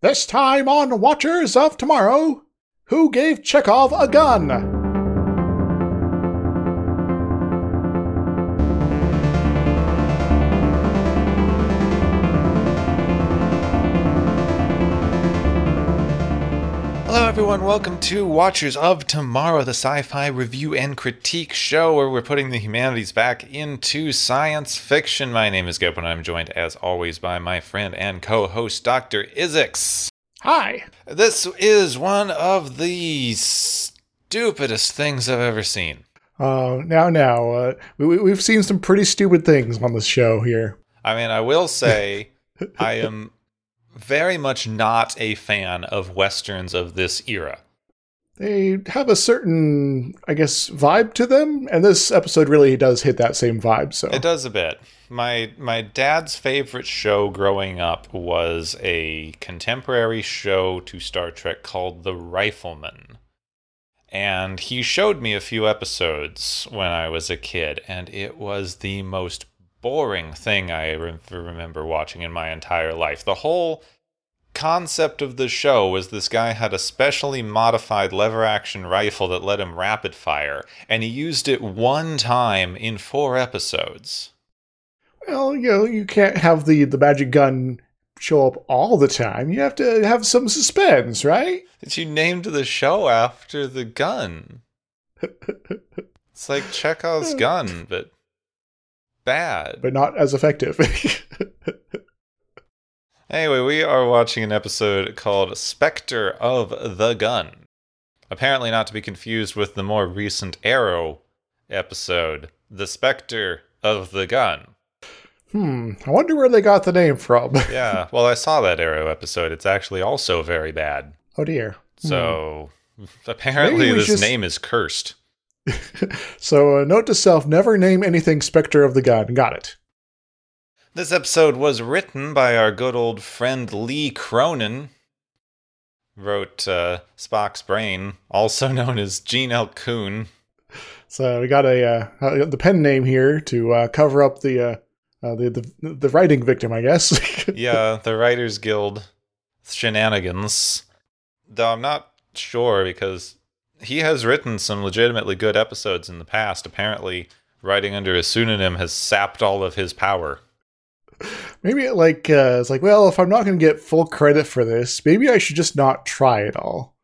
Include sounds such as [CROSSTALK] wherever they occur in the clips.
This time on Watchers of Tomorrow, who gave Chekhov a gun? Everyone. Welcome to Watchers of Tomorrow, the sci fi review and critique show where we're putting the humanities back into science fiction. My name is Gope, and I'm joined, as always, by my friend and co host, Dr. Izix. Hi. This is one of the stupidest things I've ever seen. Uh, now, now, uh, we, we've seen some pretty stupid things on this show here. I mean, I will say, [LAUGHS] I am very much not a fan of westerns of this era. They have a certain, I guess, vibe to them, and this episode really does hit that same vibe. So It does a bit. My my dad's favorite show growing up was a contemporary show to Star Trek called The Rifleman. And he showed me a few episodes when I was a kid, and it was the most boring thing I re- remember watching in my entire life. The whole concept of the show was this guy had a specially modified lever action rifle that let him rapid fire, and he used it one time in four episodes. well, you know, you can't have the the magic gun show up all the time. You have to have some suspense, right? That you named the show after the gun. [LAUGHS] It's like Chekhov's gun, but bad. But not as effective. [LAUGHS] Anyway, we are watching an episode called Spectre of the Gun. Apparently, not to be confused with the more recent Arrow episode, The Spectre of the Gun. hmm. I wonder where they got the name from. [LAUGHS] Yeah, well, I saw that Arrow episode. It's actually also very bad. oh dear. So, [LAUGHS] apparently, this just- name is cursed. [LAUGHS] So, uh, note to self: never name anything Spectre of the Gun. Got it. This episode was written by our good old friend Lee Cronin. Wrote uh, Spock's Brain, also [LAUGHS] known as Gene L. Coon. So we got a uh, uh, the pen name here to uh, cover up the, uh, uh, the the the writing victim, I guess. [LAUGHS] yeah, the Writers Guild shenanigans. Though I'm not sure because he has written some legitimately good episodes in the past. Apparently, writing under a pseudonym has sapped all of his power. maybe like uh, it's like, well, if I'm not going to get full credit for this, maybe I should just not try at all.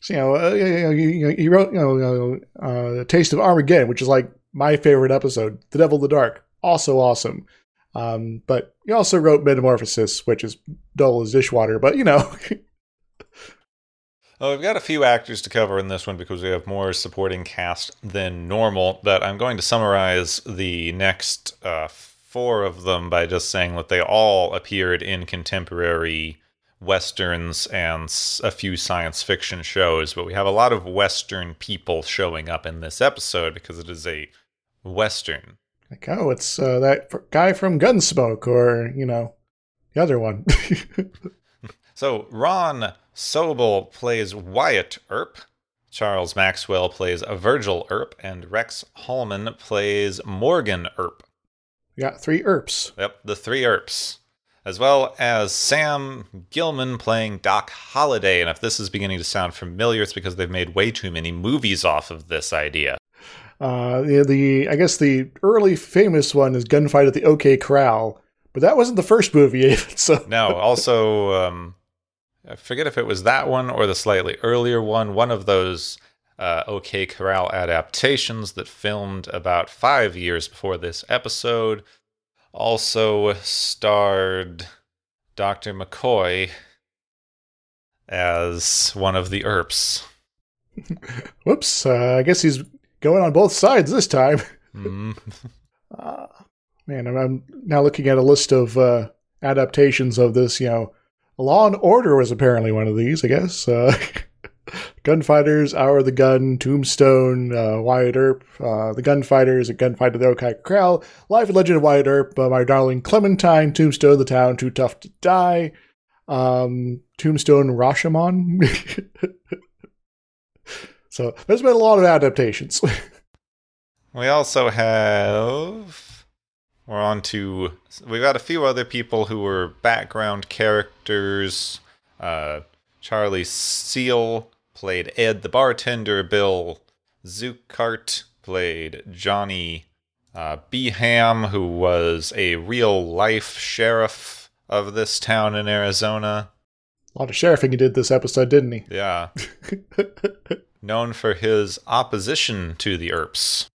So, you know, uh, you know, he wrote, you know, you know uh, "Taste of Armageddon," which is like my favorite episode. "The Devil in the Dark," also awesome. Um, but he also wrote "Metamorphosis," which is dull as dishwater. But you know, [LAUGHS] Well, we've got a few actors to cover in this one because we have more supporting cast than normal. But I'm going to summarize the next uh, four of them by just saying that they all appeared in contemporary westerns and a few science fiction shows. But we have a lot of western people showing up in this episode because it is a western. like, oh, it's uh, that guy from Gunsmoke, or you know, the other one. [LAUGHS] So Ron Soble plays Wyatt Earp. Charles Maxwell plays Virgil Earp, and Rex Holman plays Morgan Earp. we got three Earps. Yep, the three Earps. As well as Sam Gilman playing Doc Holliday. And if this is beginning to sound familiar, it's because they've made way too many movies off of this idea. Uh, the, the I guess the early famous one is Gunfight at the OK Corral, but that wasn't the first movie. [LAUGHS] So No, also, um, I forget if it was that one or the slightly earlier one. One of those uh, OK Corral adaptations that filmed about five years before this episode also starred Dr. McCoy as one of the Earps. [LAUGHS] whoops, uh, I guess he's going on both sides this time. [LAUGHS] Mm. Uh, man, I'm, I'm now looking at a list of uh, adaptations of this. You know, Law and Order was apparently one of these. I guess. Uh, [LAUGHS] Gunfighters, Hour of the Gun, Tombstone, uh, Wyatt Earp, uh, The Gunfighters, A Gunfight the OK Corral, Life and Legend of Wyatt Earp, uh, My Darling Clementine, Tombstone, The Town, Too Tough to Die, um, Tombstone, Rashomon. [LAUGHS] so there's been a lot of adaptations. [LAUGHS] We also have we're on to we've got a few other people who were background characters. Uh, Charlie Seel played Ed the bartender. Bill Zuckert played Johnny uh, Behan, who was a real life sheriff of this town in Arizona. A lot of sheriffing he did this episode, didn't he? Yeah. [LAUGHS] Known for his opposition to the Earps.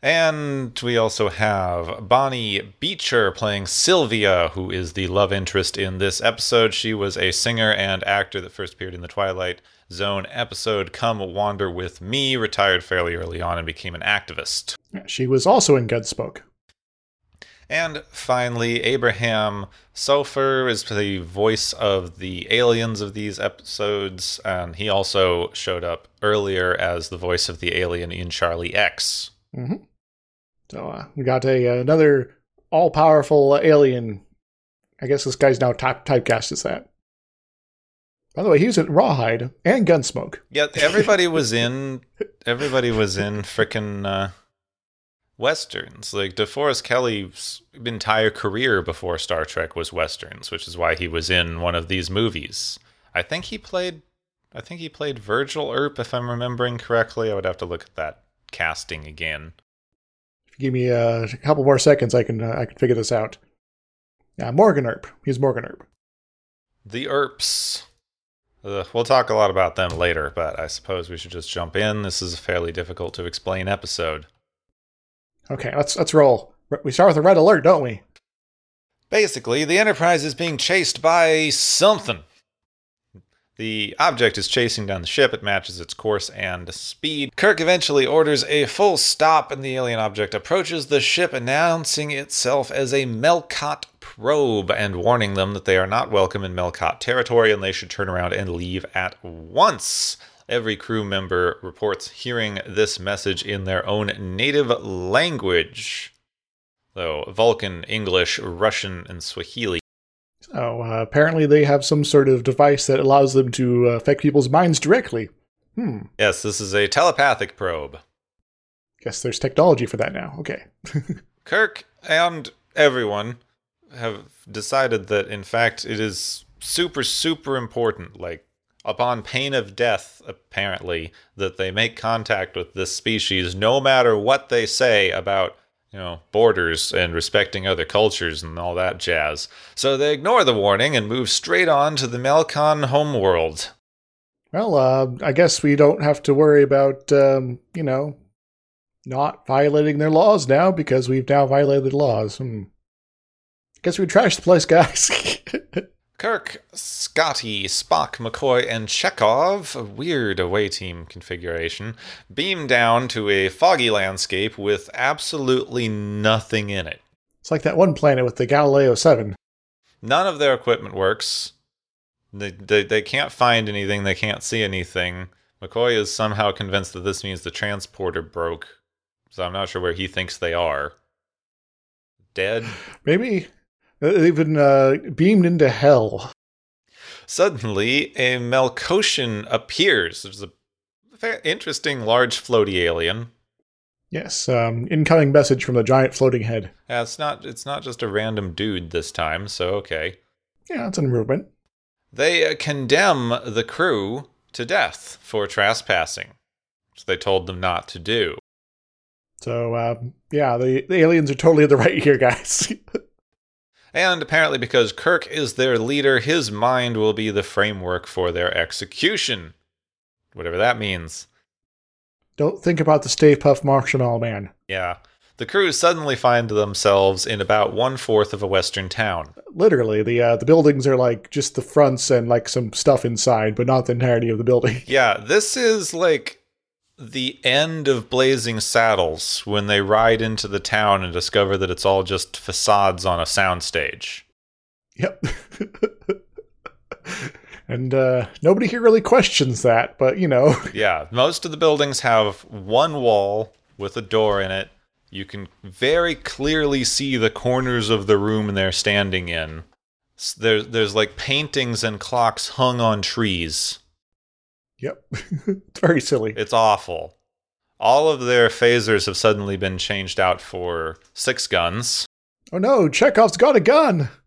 And we also have Bonnie Beecher playing Sylvia, who is the love interest in this episode. She was a singer and actor that first appeared in the Twilight Zone episode Come Wander With Me, retired fairly early on and became an activist. She was also in Gunsmoke. And finally, Abraham Sofaer is the voice of the aliens of these episodes, and he also showed up earlier as the voice of the alien in Charlie X. Mm-hmm. So uh, we got a uh, another all powerful alien. I guess this guy's now type typecast as that. By the way, he was in Rawhide and Gunsmoke. Yeah, everybody [LAUGHS] was in. Everybody was in frickin' uh, westerns. Like DeForest Kelley's entire career before Star Trek was westerns, which is why he was in one of these movies. I think he played. I think he played Virgil Earp, if I'm remembering correctly. I would have to look at that casting again. Give me uh, a couple more seconds, I can uh, I can figure this out. Yeah, Morgan Earp. He's Morgan Earp. The Earps. Uh, we'll talk a lot about them later, but I suppose we should just jump in. This is a fairly difficult to explain episode. Okay, let's let's roll. We start with a red alert, don't we? Basically, the Enterprise is being chased by something. The object is chasing down the ship. It matches its course and speed. Kirk eventually orders a full stop, and the alien object approaches the ship, announcing itself as a Melkot probe and warning them that they are not welcome in Melkot territory and they should turn around and leave at once. Every crew member reports hearing this message in their own native language. Though Vulcan, English, Russian, and Swahili Oh, uh, apparently they have some sort of device that allows them to uh, affect people's minds directly. Hmm. Yes, this is a telepathic probe. Guess there's technology for that now. Okay. [LAUGHS] Kirk and everyone have decided that, in fact, it is super, super important. Like, upon pain of death, apparently, that they make contact with this species, no matter what they say about you know, borders and respecting other cultures and all that jazz. So they ignore the warning and move straight on to the Melkot homeworld. Well, uh, I guess we don't have to worry about, um, you know, not violating their laws now because we've now violated laws. Hmm. Guess we trashed the place, guys. [LAUGHS] Kirk, Scotty, Spock, McCoy, and Chekhov, a weird away team configuration, beam down to a foggy landscape with absolutely nothing in it. It's like that one planet with the Galileo 7. None of their equipment works. They, they, they can't find anything, they can't see anything. McCoy is somehow convinced that this means the transporter broke, so I'm not sure where he thinks they are. Dead? Maybe They've been uh, beamed into hell. Suddenly, a Melkotian appears. There's a very interesting large floaty alien. Yes, um, incoming message from the giant floating head. Yeah, it's not. It's not just a random dude this time. So okay. Yeah, it's an improvement. They uh, condemn the crew to death for trespassing, which they told them not to do. So uh, yeah, the, the aliens are totally in the right here, guys. [LAUGHS] And apparently, because Kirk is their leader, his mind will be the framework for their execution. Whatever that means. Don't think about the Stay Puft Marshmallow Man. Yeah. The crew suddenly find themselves in about one fourth of a western town. Literally, the uh, the buildings are like just the fronts and like some stuff inside, but not the entirety of the building. [LAUGHS] Yeah, this is like the end of Blazing Saddles when they ride into the town and discover that it's all just facades on a soundstage. Yep. [LAUGHS] and uh, nobody here really questions that, but you know. [LAUGHS] yeah, most of the buildings have one wall with a door in it. You can very clearly see the corners of the room they're standing in. There's there's like paintings and clocks hung on trees. Yep. [LAUGHS] it's very silly. It's awful. All of their phasers have suddenly been changed out for six guns. Oh no, Chekhov's got a gun! [LAUGHS]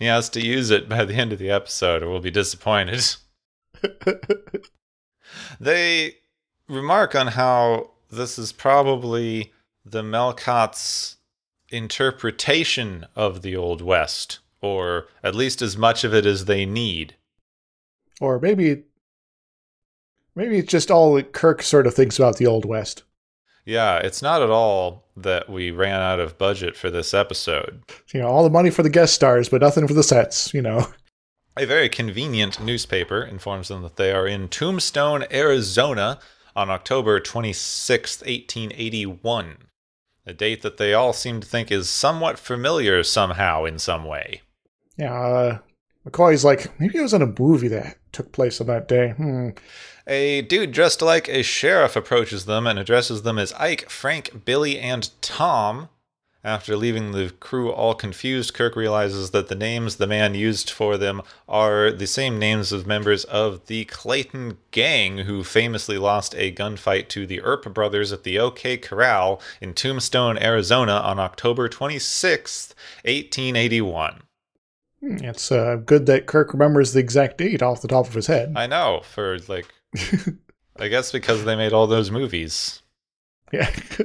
He has to use it by the end of the episode or we'll be disappointed. [LAUGHS] they remark on how this is probably the Melkot's interpretation of the Old West, or at least as much of it as they need. Or maybe maybe it's just all that Kirk sort of thinks about the Old West. Yeah, it's not at all that we ran out of budget for this episode. You know, all the money for the guest stars, but nothing for the sets, you know. A very convenient newspaper informs them that they are in Tombstone, Arizona on October 26, 1881. A date that they all seem to think is somewhat familiar somehow in some way. Yeah, uh, McCoy's like, maybe it was in a movie that took place on that day. Hmm. A dude dressed like a sheriff approaches them and addresses them as Ike, Frank, Billy, and Tom. After leaving the crew all confused, Kirk realizes that the names the man used for them are the same names of members of the Clanton Gang, who famously lost a gunfight to the Earp brothers at the OK Corral in Tombstone, Arizona on October 26th, 1881. Hmm, It's uh, good that Kirk remembers the exact date off the top of his head. I know, for like, [LAUGHS] I guess because they made all those movies. yeah. [LAUGHS]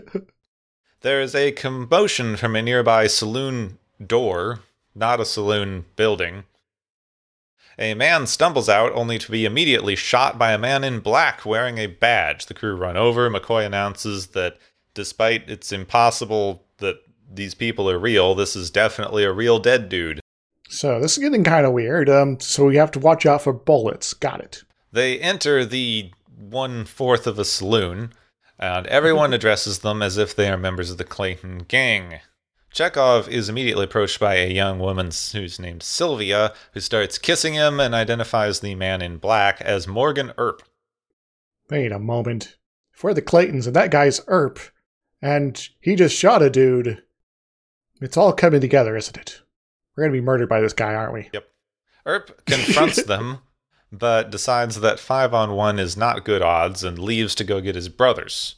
There is a commotion from a nearby saloon door, not a saloon building. A man stumbles out only to be immediately shot by a man in black wearing a badge. The crew run over. McCoy announces that despite it's impossible that these people are real, this is definitely a real dead dude. So this is getting kind of weird. Um, so we have to watch out for bullets. Got it. They enter the one fourth of a saloon, and everyone [LAUGHS] addresses them as if they are members of the Clanton gang. Chekhov is immediately approached by a young woman who's named Sylvia, who starts kissing him and identifies the man in black as Morgan Earp. Wait a moment. If we're the Clantons and that guy's Earp, and he just shot a dude, it's all coming together, isn't it? We're gonna be murdered by this guy, aren't we? Yep. Earp confronts [LAUGHS] them, but decides that five on one is not good odds and leaves to go get his brothers.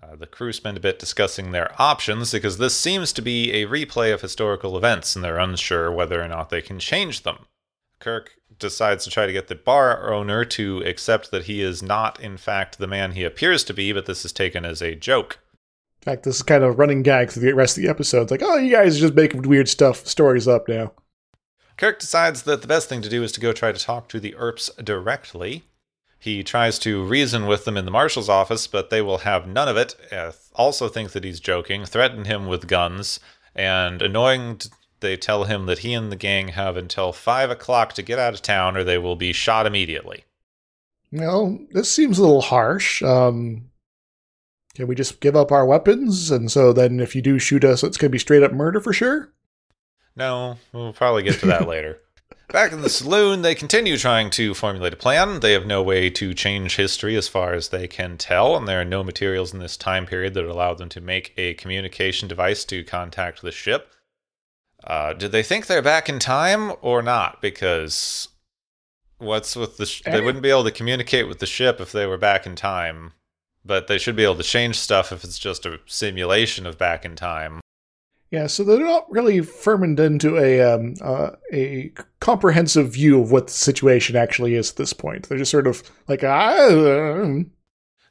Uh, the crew spend a bit discussing their options because this seems to be a replay of historical events and they're unsure whether or not they can change them. Kirk decides to try to get the bar owner to accept that he is not, in fact, the man he appears to be, but this is taken as a joke. In fact, this is kind of a running gag through the rest of the episode. It's like, oh, you guys are just making weird stuff, stories up now. Kirk decides that the best thing to do is to go try to talk to the Earps directly. He tries to reason with them in the marshal's office, but they will have none of it. Uh, also think that he's joking, threaten him with guns, and annoying, they tell him that he and the gang have until five o'clock to get out of town, or they will be shot immediately. Well, this seems a little harsh. Um, can we just give up our weapons? And so then if you do shoot us, it's going to be straight up murder for sure? No, we'll probably get to that [LAUGHS] later. Back in the saloon, they continue trying to formulate a plan. They have no way to change history as far as they can tell, and there are no materials in this time period that allow them to make a communication device to contact the ship. Uh, did they think they're back in time or not? Because what's with the? Sh- they wouldn't be able to communicate with the ship if they were back in time, but they should be able to change stuff if it's just a simulation of back in time. Yeah, so they're not really firmed into a um, uh, a comprehensive view of what the situation actually is at this point. They're just sort of like, ah, um,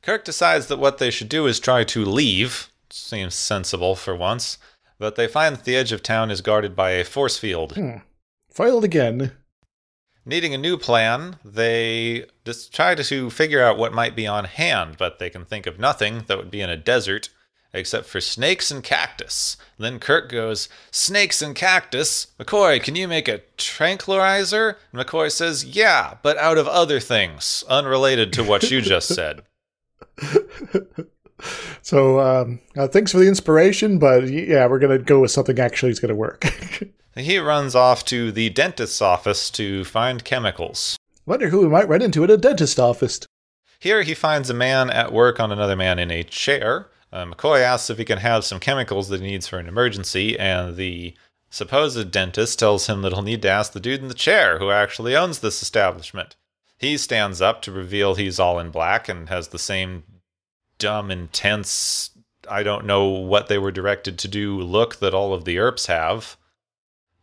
Kirk decides that what they should do is try to leave. Seems sensible for once. But they find that the edge of town is guarded by a force field. hmm. Filed again. Needing a new plan, they just try to figure out what might be on hand, but they can think of nothing that would be in a desert except for snakes and cactus. Then Kirk goes, Snakes and cactus? McCoy, can you make a tranquilizer? And McCoy says, Yeah, but out of other things, unrelated to what you just said. [LAUGHS] So um, uh, thanks for the inspiration, but yeah, we're gonna go with something actually is gonna work. [LAUGHS] He runs off to the dentist's office to find chemicals. Wonder who we might run into at a dentist office. Here he finds a man at work on another man in a chair. Uh, McCoy asks if he can have some chemicals that he needs for an emergency, and the supposed dentist tells him that he'll need to ask the dude in the chair who actually owns this establishment. He stands up to reveal he's all in black and has the same dumb, intense I don't know what they were directed to do look that all of the Earps have.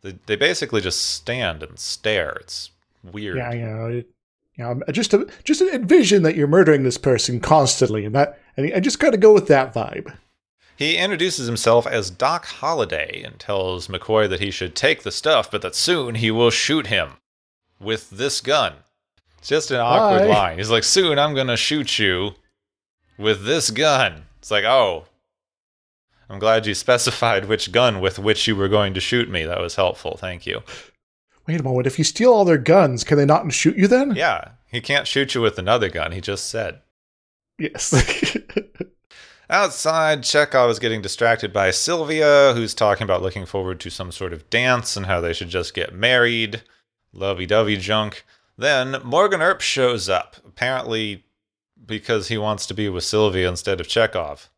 They, they basically just stand and stare. It's weird. Yeah, you know, it, you know, just a, just envision that you're murdering this person constantly, and that, and I just kind of go with that vibe. He introduces himself as Doc Holliday and tells McCoy that he should take the stuff, but that soon he will shoot him with this gun. It's just an awkward Bye. line. He's like, "Soon I'm gonna shoot you with this gun." It's like, oh, I'm glad you [LAUGHS] specified which gun with which you were going to shoot me. That was helpful. Thank you. Wait a moment. If you steal all their guns, can they not shoot you then? Yeah, he can't shoot you with another gun. He just said. Yes. [LAUGHS] Outside, Chekhov is getting distracted by Sylvia, who's talking about looking forward to some sort of dance and how they should just get married. Lovey dovey junk. Then Morgan Earp shows up, apparently because he wants to be with Sylvia instead of Chekhov.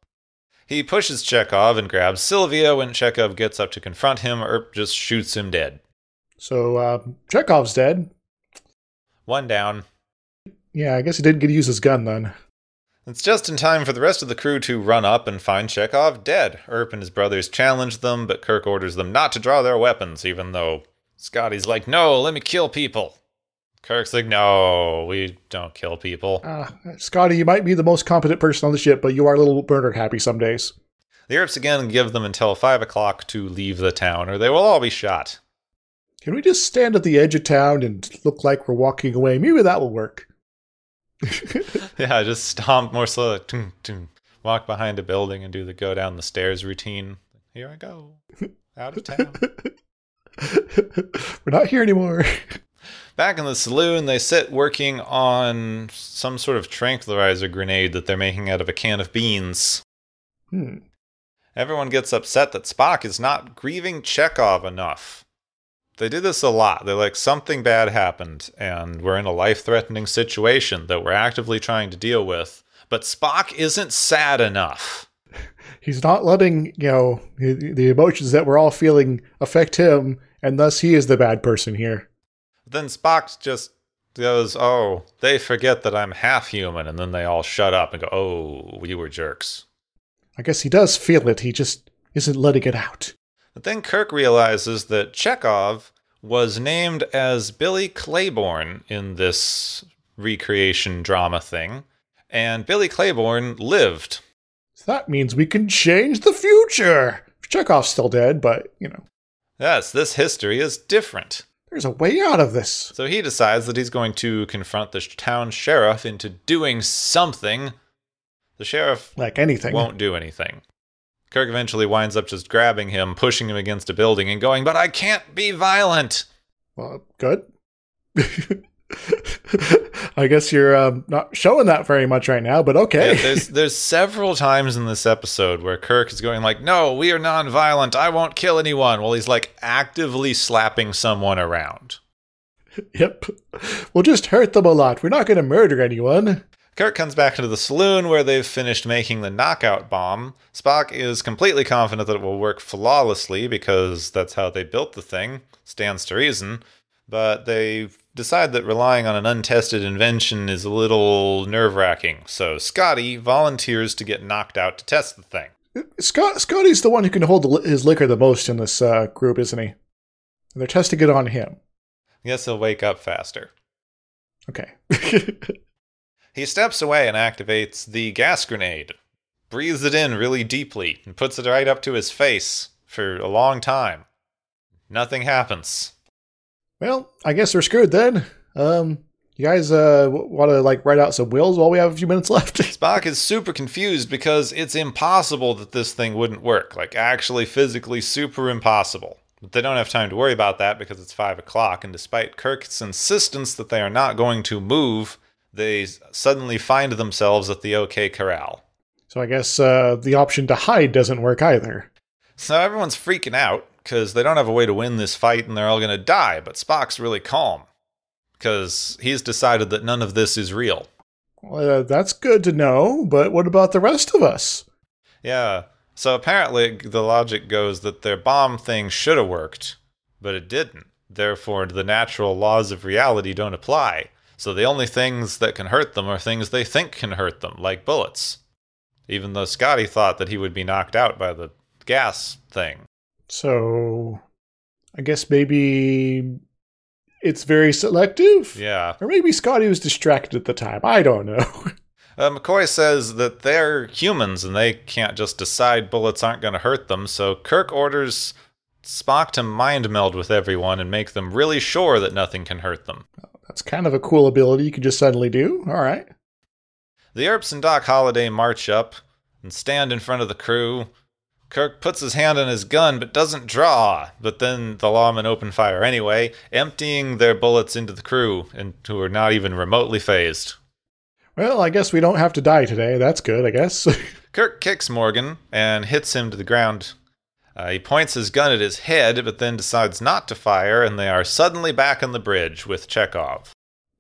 He pushes Chekhov and grabs Sylvia. When Chekhov gets up to confront him, Earp just shoots him dead. so uh, Chekhov's dead. One down. Yeah, I guess he didn't get to use his gun then. It's just in time for the rest of the crew to run up and find Chekhov dead. Earp and his brothers challenge them, but Kirk orders them not to draw their weapons, even though Scotty's like, no, let me kill people. Kirk's like, no, we don't kill people. Uh, Scotty, you might be the most competent person on the ship, but you are a little murder happy some days. The Earps again give them until 5 o'clock to leave the town, or they will all be shot. Can we just stand at the edge of town and look like we're walking away? Maybe that will work. [LAUGHS] [LAUGHS] Yeah, just stomp more slowly. Tung. Walk behind a building and do the go down the stairs routine. Here I go. Out of town. [LAUGHS] we're not here anymore. Back in the saloon, they sit working on some sort of tranquilizer grenade that they're making out of a can of beans. Hmm. Everyone gets upset that Spock is not grieving Chekhov enough. They do this a lot. They're like, something bad happened, and we're in a life threatening situation that we're actively trying to deal with, but Spock isn't sad enough. [LAUGHS] He's not letting, you know, the the emotions that we're all feeling affect him, and thus he is the bad person here. Then Spock just goes, Oh, they forget that I'm half human, and then they all shut up and go, Oh, we were jerks. I guess he does feel it, he just isn't letting it out. But then Kirk realizes that Chekhov was named as Billy Claiborne in this recreation drama thing, and Billy Claiborne lived. So that means we can change the future. Chekhov's still dead, but, you know, Yes, this history is different. There's a way out of this. So he decides that he's going to confront the town sheriff into doing something. The sheriff Like anything. won't do anything. Kirk eventually winds up just grabbing him, pushing him against a building, and going, But I can't be violent! Well, good. [LAUGHS] [LAUGHS] I guess you're um, not showing that very much right now, but okay. Yeah, there's there's several times in this episode where Kirk is going like, "No, we are non-violent. I won't kill anyone." While he's like actively slapping someone around. [LAUGHS] yep. We'll just hurt them a lot. We're not going to murder anyone. Kirk comes back into the saloon where they've finished making the knockout bomb. Spock is completely confident that it will work flawlessly because that's how they built the thing. Stands to reason. But they decide that relying on an untested invention is a little nerve wracking. So Scotty volunteers to get knocked out to test the thing. Scott, Scotty's the one who can hold his liquor the most in this uh, group, isn't he? And they're testing it on him. I guess he'll wake up faster. Okay. [LAUGHS] He steps away and activates the gas grenade, breathes it in really deeply, and puts it right up to his face for a long time. Nothing happens. Well, I guess we're screwed then. Um, you guys uh, want to like write out some wills while we have a few minutes [LAUGHS] left? Spock is super confused because it's impossible that this thing wouldn't work. Like, actually, physically, super impossible. But they don't have time to worry about that because it's 5 o'clock, and despite Kirk's insistence that they are not going to move, they suddenly find themselves at the OK Corral. so I guess uh, the option to hide doesn't work either. So everyone's freaking out because they don't have a way to win this fight and they're all going to die, but Spock's really calm because he's decided that none of this is real. Well, uh, that's good to know, but what about the rest of us? Yeah. So apparently the logic goes that their bomb thing should have worked, but it didn't. Therefore, the natural laws of reality don't apply. So the only things that can hurt them are things they think can hurt them, like bullets. even though Scotty thought that he would be knocked out by the gas thing. So, I guess maybe it's very selective? Yeah. Or maybe Scotty was distracted at the time. I don't know. [LAUGHS] Uh, McCoy says that they're humans and they can't just decide bullets aren't going to hurt them, so Kirk orders Spock to mind meld with everyone and make them really sure that nothing can hurt them. That's kind of a cool ability you can just suddenly do. All right. The Earps and Doc Holliday march up and stand in front of the crew. Kirk puts his hand on his gun but doesn't draw, but then the lawmen open fire anyway, emptying their bullets into the crew, and who are not even remotely phased. Well, I guess we don't have to die today. That's good, I guess. [LAUGHS] Kirk kicks Morgan and hits him to the ground. Uh, he points his gun at his head, but then decides not to fire, and they are suddenly back on the bridge with Chekhov.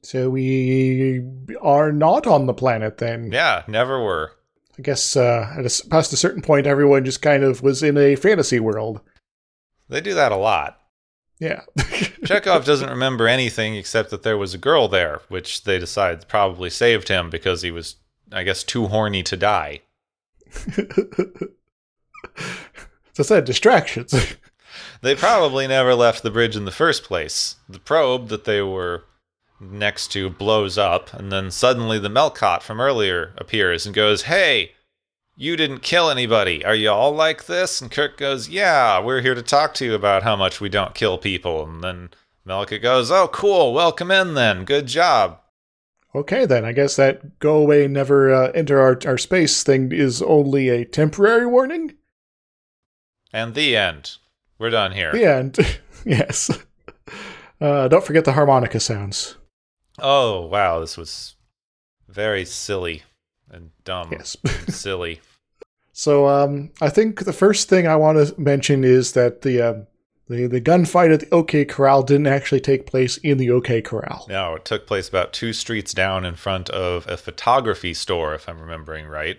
so we are not on the planet then. Yeah, never were. I guess uh, at a, past a certain point, everyone just kind of was in a fantasy world. They do that a lot. Yeah. [LAUGHS] Chekhov doesn't remember anything except that there was a girl there, which they decide probably saved him because he was, I guess, too horny to die. so I said distractions. [LAUGHS] They probably never left the bridge in the first place. The probe that they were next to blows up, and then suddenly the Melkot from earlier appears and goes, Hey, you didn't kill anybody. Are you all like this? And Kirk goes, Yeah, we're here to talk to you about how much we don't kill people. And then Melka goes, Oh, cool. Welcome in then. Good job. okay, then I guess that go away, never uh, enter our, our space thing is only a temporary warning. And the end. We're done here. The end. [LAUGHS] yes. Uh, don't forget the harmonica sounds. Oh, wow. This was very silly and dumb. Yes. and silly. [LAUGHS] So um, I think the first thing I want to mention is that the uh, the the gunfight at the OK Corral didn't actually take place in the OK Corral. No, it took place about two streets down in front of a photography store, if I'm remembering right.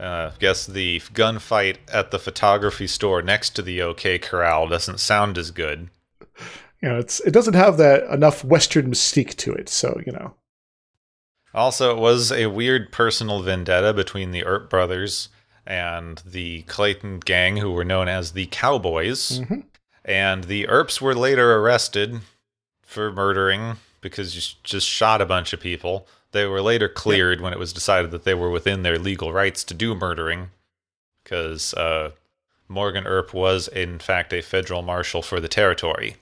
Uh, guess the gunfight at the photography store next to the OK Corral doesn't sound as good. [LAUGHS] You know, it's it doesn't have that enough Western mystique to it. So you know, Also, it was a weird personal vendetta between the Earp brothers and the Clanton gang, who were known as the Cowboys. Mhm. And the Earps were later arrested for murdering because you just shot a bunch of people. They were later cleared when it was decided that they were within their legal rights to do murdering because uh, Morgan Earp was, in fact, a federal marshal for the territory.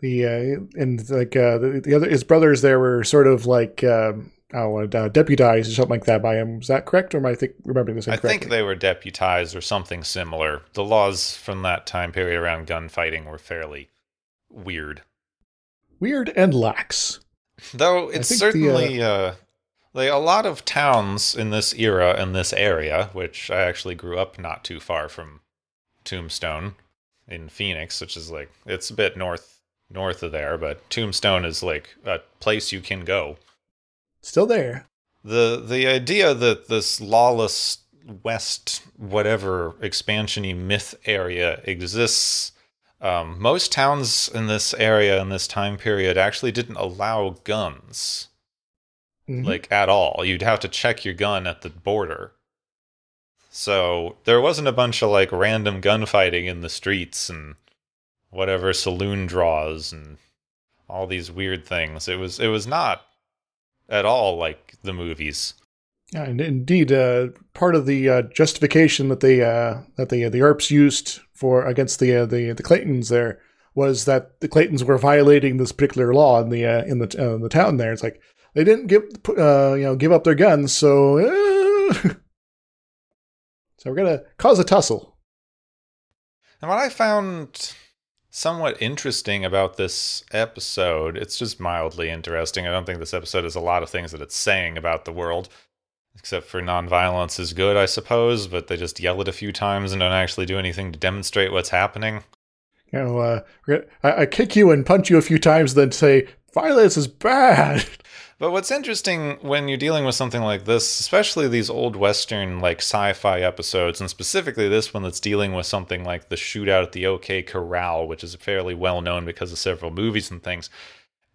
The uh, and like uh, the, the other his brothers there were sort of like um, I don't uh, deputized or something like that by him. Is that correct, or am I think remembering this I think they were deputized or something similar. The laws from that time period around gunfighting were fairly weird. weird and lax. Though it's the, uh, certainly uh, like a lot of towns in this era and this area, which I actually grew up not too far from Tombstone in Phoenix, which is like it's a bit north north of there, but Tombstone is like a place you can go. Still there. the the idea that this lawless west whatever expansiony myth area exists um, most towns in this area in this time period actually didn't allow guns Mhm. like at all you'd have to check your gun at the border so there wasn't a bunch of like random gunfighting in the streets and whatever saloon draws and all these weird things it was it was not at all like the movies Yeah, and indeed, uh, part of the uh, justification that they uh, that the the Earps used for against the uh, the the Clantons there was that the Clantons were violating this particular law in the uh, in the uh, the town there. It's like they didn't give uh, you know give up their guns, so uh, [LAUGHS] so we're gonna cause a tussle. And what I found somewhat interesting about this episode, it's just mildly interesting. I don't think this episode has a lot of things that it's saying about the world, except for nonviolence is good, I suppose, but they just yell it a few times and don't actually do anything to demonstrate what's happening. You know, uh, I, I kick you and punch you a few times, then say violence is bad. [LAUGHS] But what's interesting when you're dealing with something like this, especially these old Western like sci-fi episodes, and specifically this one that's dealing with something like the shootout at the OK Corral, which is fairly well known because of several movies and things,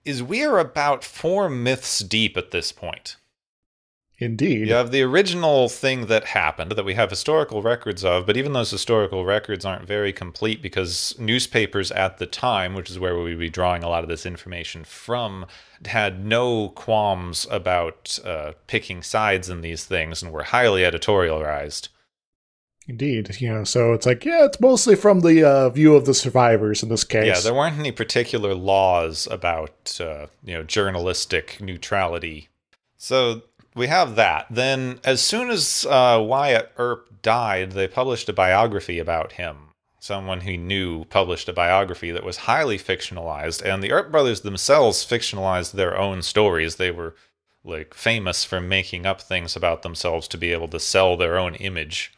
is we are about four myths deep at this point. Indeed. You have the original thing that happened that we have historical records of, but even those historical records aren't very complete because newspapers at the time, which is where we would be drawing a lot of this information from, had no qualms about uh, picking sides in these things and were highly editorialized. Indeed, you know, so it's like, yeah, it's mostly from the uh, view of the survivors in this case. Yeah, there weren't any particular laws about, uh, you know, journalistic neutrality. So we have that. Then, as soon as uh, Wyatt Earp died, they published a biography about him. Someone he knew published a biography that was highly fictionalized, and the Earp brothers themselves fictionalized their own stories. They were like famous for making up things about themselves to be able to sell their own image.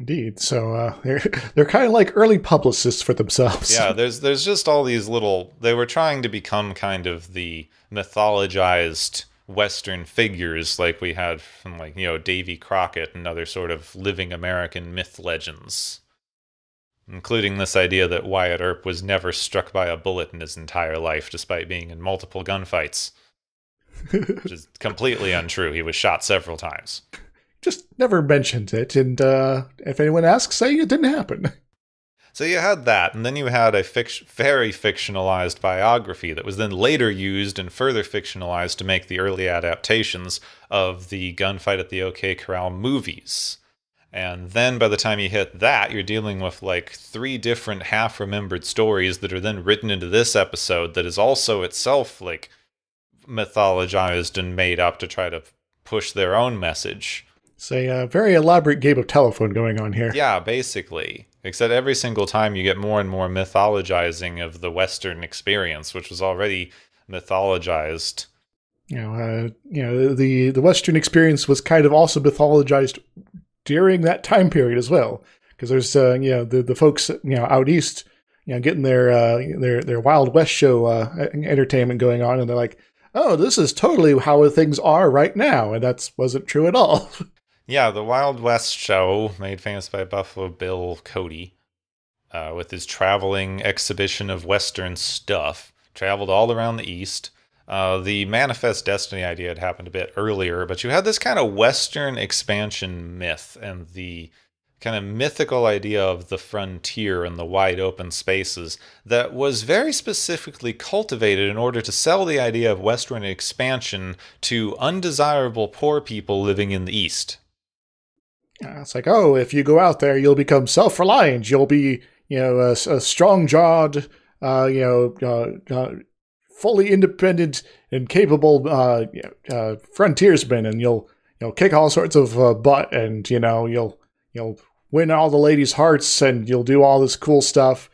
Indeed. So uh, [LAUGHS] they're they're kind of like early publicists for themselves. Yeah, there's there's just all these little. They were trying to become kind of the mythologized Western figures like we had from like you know Davy Crockett and other sort of living American myth legends, including this idea that Wyatt Earp was never struck by a bullet in his entire life, despite being in multiple gunfights, which is [LAUGHS] completely untrue. He was shot several times just never mentioned it. And uh, if anyone asks, say it didn't happen. So you had that, and then you had a fic- very fictionalized biography that was then later used and further fictionalized to make the early adaptations of the Gunfight at the OK Corral movies. And then by the time you hit that, you're dealing with like three different half remembered stories that are then written into this episode that is also itself like mythologized and made up to try to push their own message. It's a uh, very elaborate game of telephone going on here. Yeah, basically. Except every single time you get more and more mythologizing of the Western experience, which was already mythologized. You know, uh, you know, the the Western experience was kind of also mythologized during that time period as well, because there's uh, you know the the folks you know out east, you know, getting their uh, their their Wild West show uh, entertainment going on, and they're like, oh, this is totally how things are right now, and that wasn't true at all. [LAUGHS] Yeah, the Wild West show, made famous by Buffalo Bill Cody, uh, with his traveling exhibition of Western stuff, traveled all around the East. Uh, the Manifest Destiny idea had happened a bit earlier, but you had this kind of Western expansion myth and the kind of mythical idea of the frontier and the wide open spaces that was very specifically cultivated in order to sell the idea of Western expansion to undesirable poor people living in the East. It's like, oh, if you go out there, you'll become self reliant. You'll be, you know, a, a strong jawed, uh, you know, uh, uh, fully independent and capable uh, uh, frontiersman, and you'll, you know, kick all sorts of uh, butt, and you know, you'll, you'll win all the ladies' hearts, and you'll do all this cool stuff.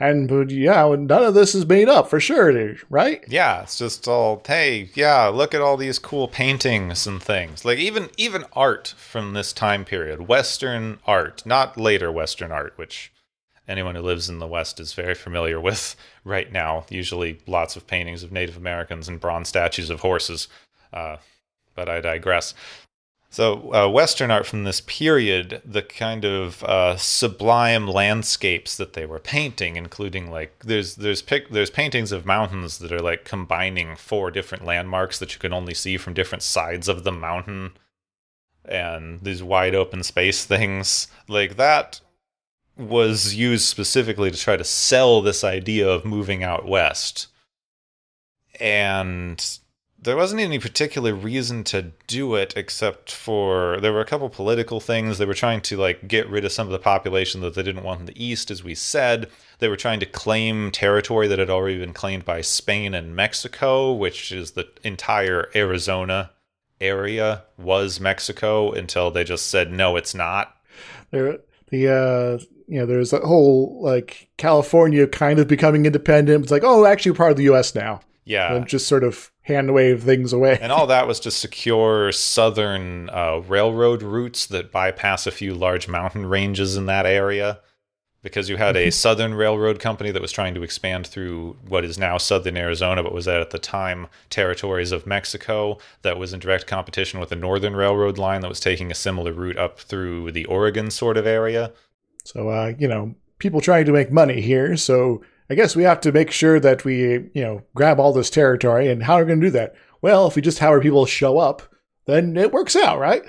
And yeah, none of this is made up for sure, right? Yeah, it's just all hey, yeah, look at all these cool paintings and things. Like even even art from this time period, Western art, not later Western art, which anyone who lives in the West is very familiar with [LAUGHS] right now. Usually, lots of paintings of Native Americans and bronze statues of horses. Uh, but I digress. So, uh, Western art from this period, the kind of uh, sublime landscapes that they were painting, including like there's there's pic- there's paintings of mountains that are like combining four different landmarks that you can only see from different sides of the mountain, and these wide open space things. Like that was used specifically to try to sell this idea of moving out west, and there wasn't any particular reason to do it except for there were a couple political things. They were trying to like get rid of some of the population that they didn't want in the east as we said. They were trying to claim territory that had already been claimed by Spain and Mexico which is the entire Arizona area was Mexico until they just said no it's not. There the uh you know there's a whole like California kind of becoming independent. It's like oh actually part of the US now. Yeah. And just sort of hand wave things away. and all that was to secure southern uh, railroad routes that bypass a few large mountain ranges in that area. Because you had a southern railroad company that was trying to expand through what is now southern Arizona, but was at the time territories of Mexico, that was in direct competition with a northern railroad line that was taking a similar route up through the Oregon sort of area. So, uh, you know, people trying to make money here. So I guess we have to make sure that we, you know, grab all this territory. And how are we going to do that? Well, if we just have our people show up, then it works out, right?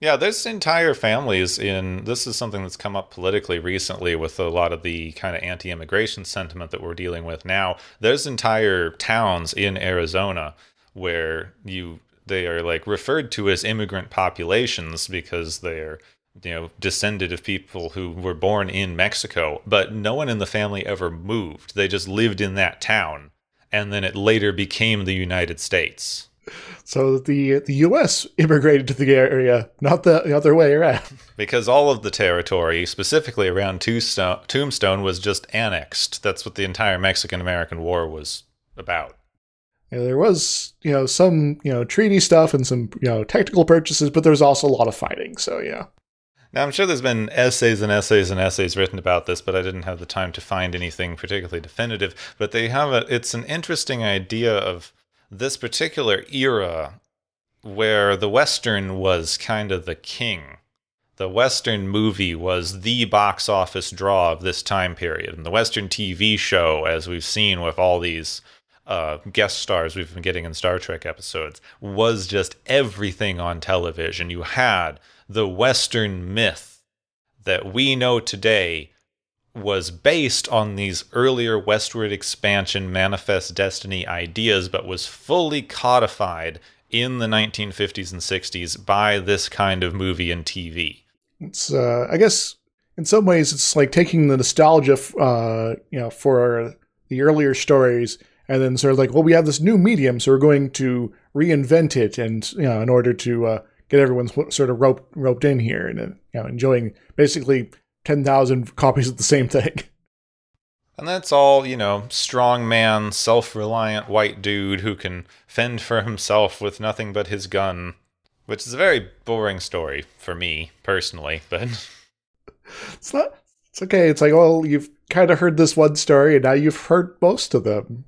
Yeah, there's entire families in this is something that's come up politically recently with a lot of the kind of anti-immigration sentiment that we're dealing with now. There's entire towns in Arizona where you they are like referred to as immigrant populations because they're you know descended of people who were born in Mexico, but no one in the family ever moved. They just lived in that town and then it later became the United States. So the the U.S. immigrated to the area, not the, the other way around. [LAUGHS] Because all of the territory, specifically around Tombstone, was just annexed. That's what the entire Mexican American War was about. Yeah, there was, you know, some, you know, treaty stuff and some, you know, technical purchases, but there was also a lot of fighting. So yeah. Now I'm sure there's been essays and essays and essays written about this, but I didn't have the time to find anything particularly definitive. But they have a, it's an interesting idea of this particular era where the Western was kind of the king. The Western movie was the box office draw of this time period. And the Western TV show, as we've seen with all these uh, guest stars we've been getting in Star Trek episodes, was just everything on television. You had the Western myth that we know today was based on these earlier westward expansion manifest destiny ideas, but was fully codified in the 1950s and 60s by this kind of movie and TV. It's, uh, I guess, in some ways, it's like taking the nostalgia, uh, you know, for the earlier stories, and then sort of like, well, we have this new medium, so we're going to reinvent it, and you know, in order to uh, get everyone sort of roped roped in here and uh, you know, enjoying basically 10,000 [LAUGHS] copies of the same thing. And that's all, you know, strong man, self reliant white dude who can fend for himself with nothing but his gun. Which is a very boring story for me, personally, but. [LAUGHS] It's not. It's okay. It's like, well, you've kind of heard this one story, and now you've heard most of them.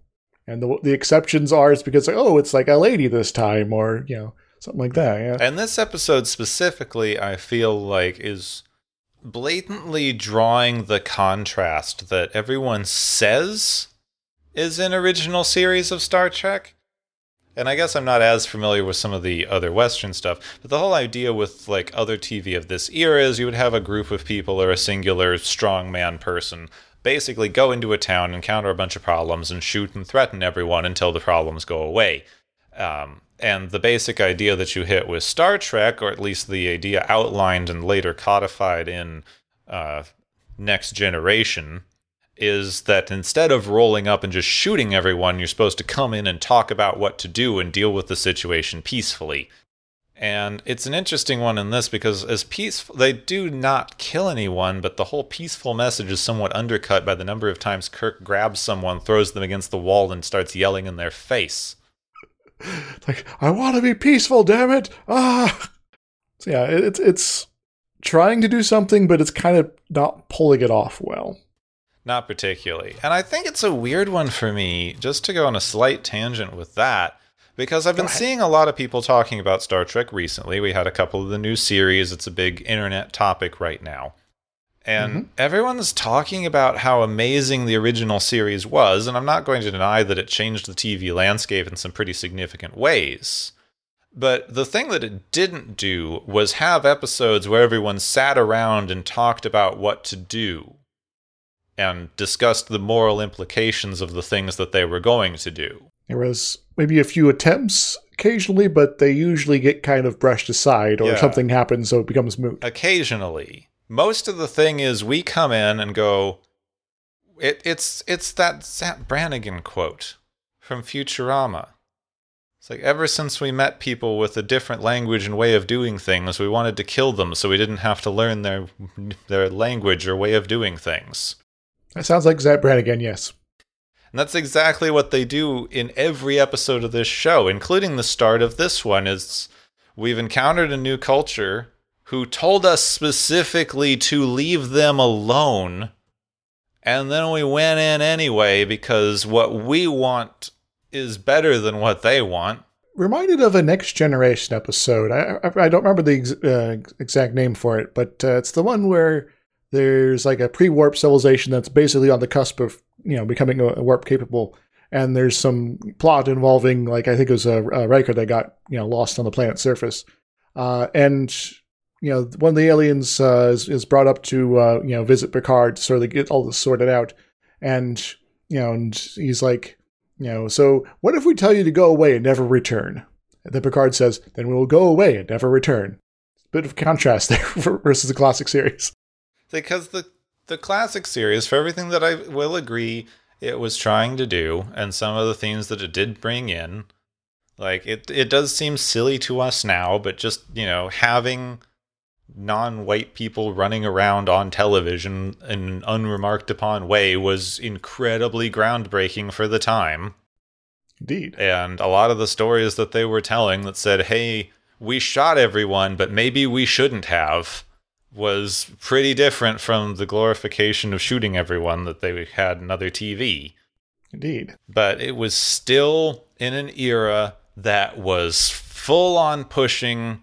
And the, the exceptions are it's because, like, oh, it's like a lady this time, or, you know, something like that. Yeah. And this episode specifically, I feel like, is blatantly drawing the contrast that everyone says is an original series of Star Trek. And I guess I'm not as familiar with some of the other Western stuff, but the whole idea with like other TV of this era is you would have a group of people or a singular strongman person basically go into a town, encounter a bunch of problems, and shoot and threaten everyone until the problems go away. Um, and the basic idea that you hit with Star Trek, or at least the idea outlined and later codified in uh, Next Generation, is that instead of rolling up and just shooting everyone, you're supposed to come in and talk about what to do and deal with the situation peacefully. And it's an interesting one in this because as peaceful, they do not kill anyone, but the whole peaceful message is somewhat undercut by the number of times Kirk grabs someone, throws them against the wall, and starts yelling in their face like I want to be peaceful, damn it! Ah, so yeah, it's it's trying to do something, but it's kind of not pulling it off well. Not particularly, and I think it's a weird one for me. Just to go on a slight tangent with that, because I've been seeing a lot of people talking about Star Trek recently. We had a couple of the new series; it's a big internet topic right now. And mm-hmm. everyone's talking about how amazing the original series was, and I'm not going to deny that it changed the TV landscape in some pretty significant ways. But the thing that it didn't do was have episodes where everyone sat around and talked about what to do and discussed the moral implications of the things that they were going to do. There was maybe a few attempts occasionally, but they usually get kind of brushed aside or yeah. something happens so it becomes moot. Occasionally most of the thing is we come in and go it, it's it's that Zapp Brannigan quote from Futurama. It's like ever since we met people with a different language and way of doing things, we wanted to kill them so we didn't have to learn their their language or way of doing things. That sounds like Zapp Brannigan, yes. And that's exactly what they do in every episode of this show, including the start of this one is we've encountered a new culture who told us specifically to leave them alone. And then we went in anyway because what we want is better than what they want. Reminded of a Next Generation episode. I, I, I don't remember the ex, uh, exact name for it, but uh, it's the one where there's like a pre warp civilization that's basically on the cusp of you know becoming a warp capable. and there's some plot involving like I think it was a, a Riker that got you know lost on the planet's surface, uh, and you know one of the aliens uh, is, is brought up to uh, you know visit Picard to sort of get all this sorted out, and you know and he's like you know so what if we tell you to go away and never return? And then Picard says, then we will go away and never return. Bit of contrast [LAUGHS] there versus the classic series. Because the the classic series, for everything that I will agree it was trying to do, and some of the themes that it did bring in, like it it does seem silly to us now, but just, you know, having non-white people running around on television in an unremarked upon way was incredibly groundbreaking for the time. Indeed. And a lot of the stories that they were telling that said, hey, we shot everyone, but maybe we shouldn't have, was pretty different from the glorification of shooting everyone that they had in other TV. Indeed. But it was still in an era that was full on pushing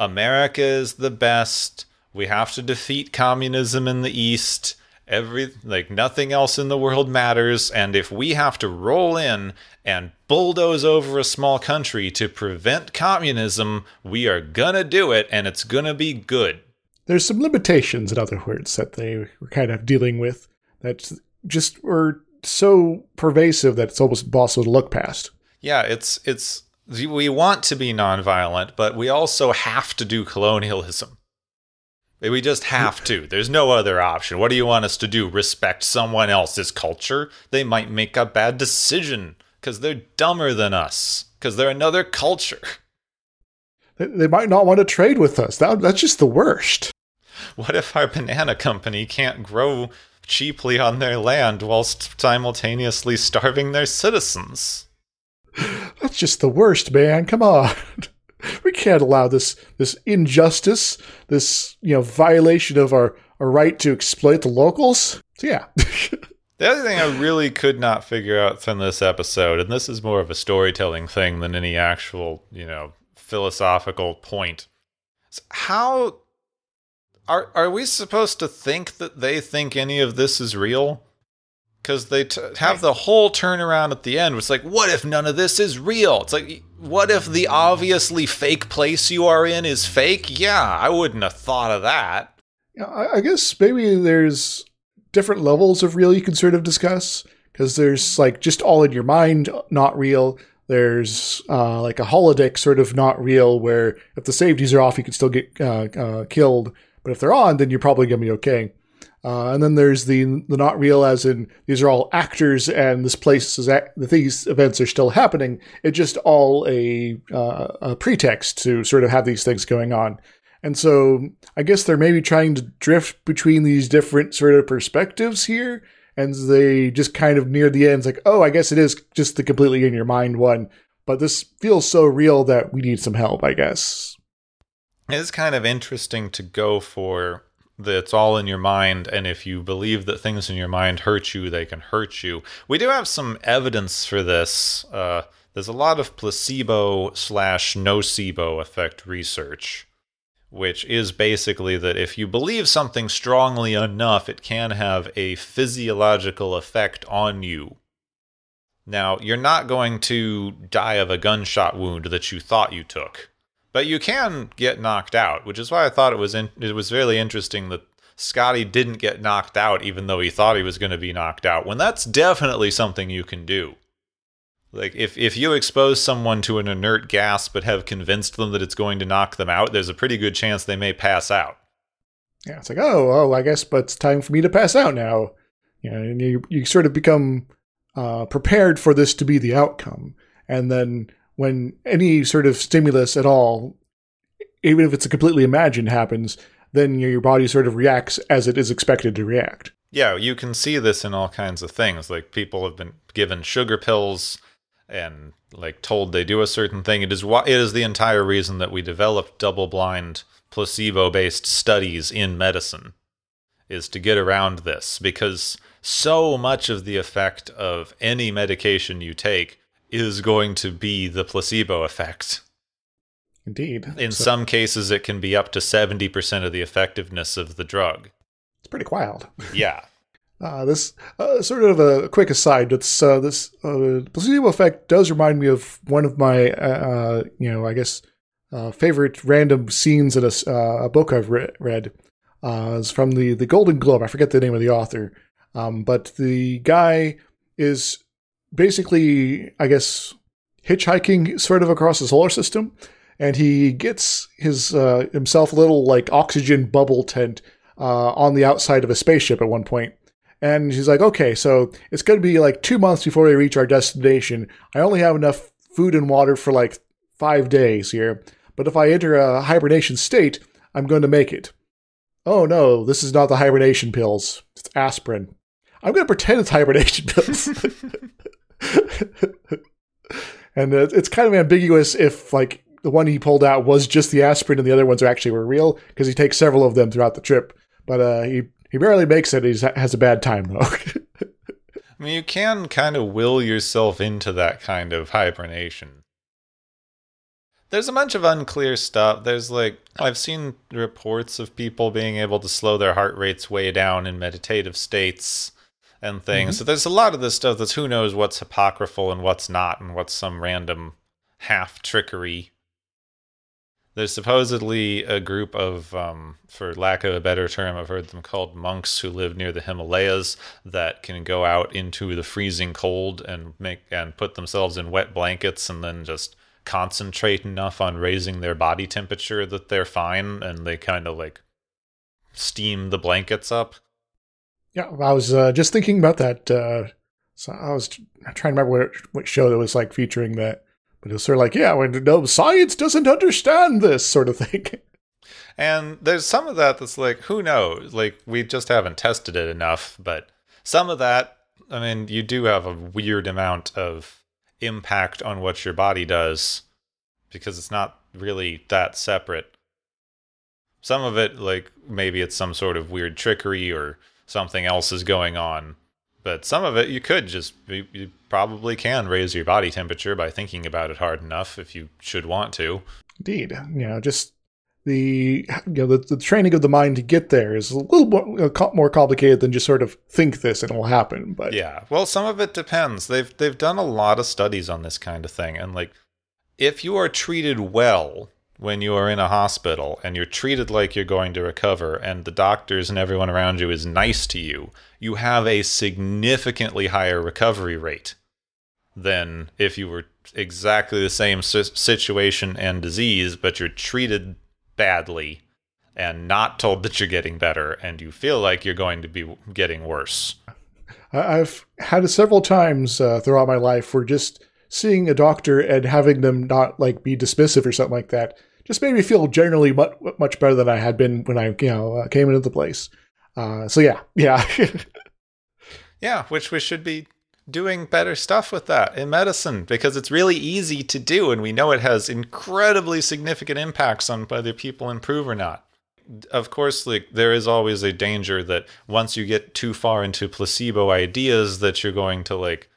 America is the best. We have to defeat communism in the East. Every like nothing else in the world matters, and if we have to roll in and bulldoze over a small country to prevent communism, we are gonna do it, and it's gonna be good. There's some limitations, in other words, that they were kind of dealing with that just were so pervasive that it's almost impossible to look past. Yeah, it's it's we want to be nonviolent, but we also have to do colonialism. We just have to. There's no other option. What do you want us to do? Respect someone else's culture? They might make a bad decision because they're dumber than us, because they're another culture. They might not want to trade with us. That, that's just the worst. What if our banana company can't grow cheaply on their land whilst simultaneously starving their citizens? That's just the worst, man. Come on. [LAUGHS] We can't allow this this injustice, this you know violation of our, our right to exploit the locals. So yeah. [LAUGHS] the other thing I really could not figure out from this episode, and this is more of a storytelling thing than any actual, you know, philosophical point, is how are are we supposed to think that they think any of this is real? Because they t- have the whole turnaround at the end. It's like, what if none of this is real? It's like, what if the obviously fake place you are in is fake? Yeah, I wouldn't have thought of that. Yeah, I guess maybe there's different levels of real you can sort of discuss because there's like just all in your mind, not real. There's uh, like a holodeck sort of not real, where if the safeties are off, you can still get uh, uh, killed. But if they're on, then you're probably gonna be okay. Uh, and then there's the the not real, as in these are all actors, and this place is act- these events are still happening. It's just all a, uh, a pretext to sort of have these things going on. And so I guess they're maybe trying to drift between these different sort of perspectives here, and they just kind of near the end, it's like, oh, I guess it is just the completely in your mind one, but this feels so real that we need some help, I guess. It is kind of interesting to go for that's all in your mind and if you believe that things in your mind hurt you they can hurt you. We do have some evidence for this. Uh, there's a lot of placebo slash nocebo effect research which is basically that if you believe something strongly enough it can have a physiological effect on you. Now you're not going to die of a gunshot wound that you thought you took but you can get knocked out, which is why I thought it was in, it was really interesting that Scotty didn't get knocked out even though he thought he was going to be knocked out. When that's definitely something you can do. Like if if you expose someone to an inert gas but have convinced them that it's going to knock them out, there's a pretty good chance they may pass out. Yeah, it's like, oh, oh, I guess, but it's time for me to pass out now. You know, and you you sort of become uh, prepared for this to be the outcome, and then when any sort of stimulus at all, even if it's a completely imagined, happens, then your body sort of reacts as it is expected to react. Yeah, you can see this in all kinds of things. Like people have been given sugar pills and like told they do a certain thing. It is why it is the entire reason that we developed double-blind placebo-based studies in medicine is to get around this because so much of the effect of any medication you take is going to be the placebo effect. Indeed. In so, some cases, it can be up to 70% of the effectiveness of the drug. It's pretty wild. yeah. [LAUGHS] Uh, this uh, sort of a quick aside. It's uh, this uh, placebo effect does remind me of one of my, uh, you know, I guess uh, favorite random scenes in a, uh, a book I've re- read. Uh, it's from the the Golden Globe. I forget the name of the author, um, but the guy is basically, I guess, hitchhiking sort of across the solar system, and he gets his uh, himself a little like oxygen bubble tent uh, on the outside of a spaceship at one point. And he's like, okay, so it's going to be like two months before we reach our destination. I only have enough food and water for like five days here. But if I enter a hibernation state, I'm going to make it. Oh no, this is not the hibernation pills. It's aspirin. I'm going to pretend it's hibernation [LAUGHS] pills. [LAUGHS] [LAUGHS] and uh, it's kind of ambiguous if like the one he pulled out was just the aspirin and the other ones actually were real because he takes several of them throughout the trip. But uh, he he barely makes it. He has a bad time though. [LAUGHS] I mean, you can kind of will yourself into that kind of hibernation. There's a bunch of unclear stuff. There's like, I've seen reports of people being able to slow their heart rates way down in meditative states and things. Mm-hmm. So there's a lot of this stuff that's who knows what's apocryphal and what's not, and what's some random half trickery there's supposedly a group of, um, for lack of a better term, I've heard them called monks who live near the Himalayas that can go out into the freezing cold and make and put themselves in wet blankets and then just concentrate enough on raising their body temperature that they're fine and they kind of like steam the blankets up. Yeah, I was uh, just thinking about that. Uh, so I was trying to remember what, what show that was like featuring that but it's sort of like, yeah, when no science doesn't understand this sort of thing. [LAUGHS] And there's some of that that's like, who knows? Like we just haven't tested it enough. But some of that, I mean, you do have a weird amount of impact on what your body does because it's not really that separate. Some of it, like maybe it's some sort of weird trickery or something else is going on. But some of it you could just you, you, probably can raise your body temperature by thinking about it hard enough if you should want to. Indeed. You know just the you know the, the training of the mind to get there is a little more, uh, more complicated than just sort of think this and it'll happen but yeah. Well some of it depends. They've they've done a lot of studies on this kind of thing. And like if you are treated well when you are in a hospital and you're treated like you're going to recover and the doctors and everyone around you is nice to you, you have a significantly higher recovery rate than if you were exactly the same situation and disease, but you're treated badly and not told that you're getting better and you feel like you're going to be getting worse. I've had several times uh, throughout my life where just seeing a doctor and having them not like be dismissive or something like that just made me feel generally much, much better than I had been when I you know uh, came into the place. Uh, so yeah, yeah, [LAUGHS] yeah. Which we should be doing better stuff with that in medicine because it's really easy to do, and we know it has incredibly significant impacts on whether people improve or not. Of course, like there is always a danger that once you get too far into placebo ideas, that you're going to like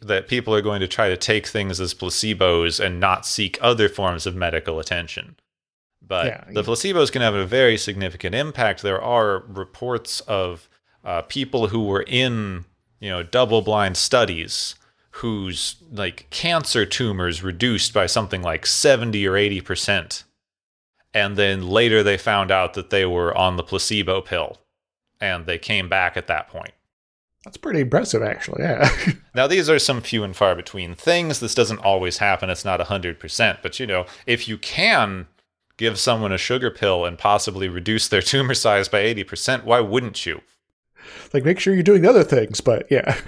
that people are going to try to take things as placebos and not seek other forms of medical attention. But yeah, the placebos can have a very significant impact. There are reports of uh, people who were in, you know, double-blind studies whose like cancer tumors reduced by something like 70 or 80 percent and then later they found out that they were on the placebo pill and they came back at that point that's pretty impressive, actually. Yeah. [LAUGHS] now, these are some few and far between things. This doesn't always happen. It's not 100%. But, you know, if you can give someone a sugar pill and possibly reduce their [LAUGHS] tumor size by 80%, why wouldn't you? Like, make sure you're doing the other things, but yeah.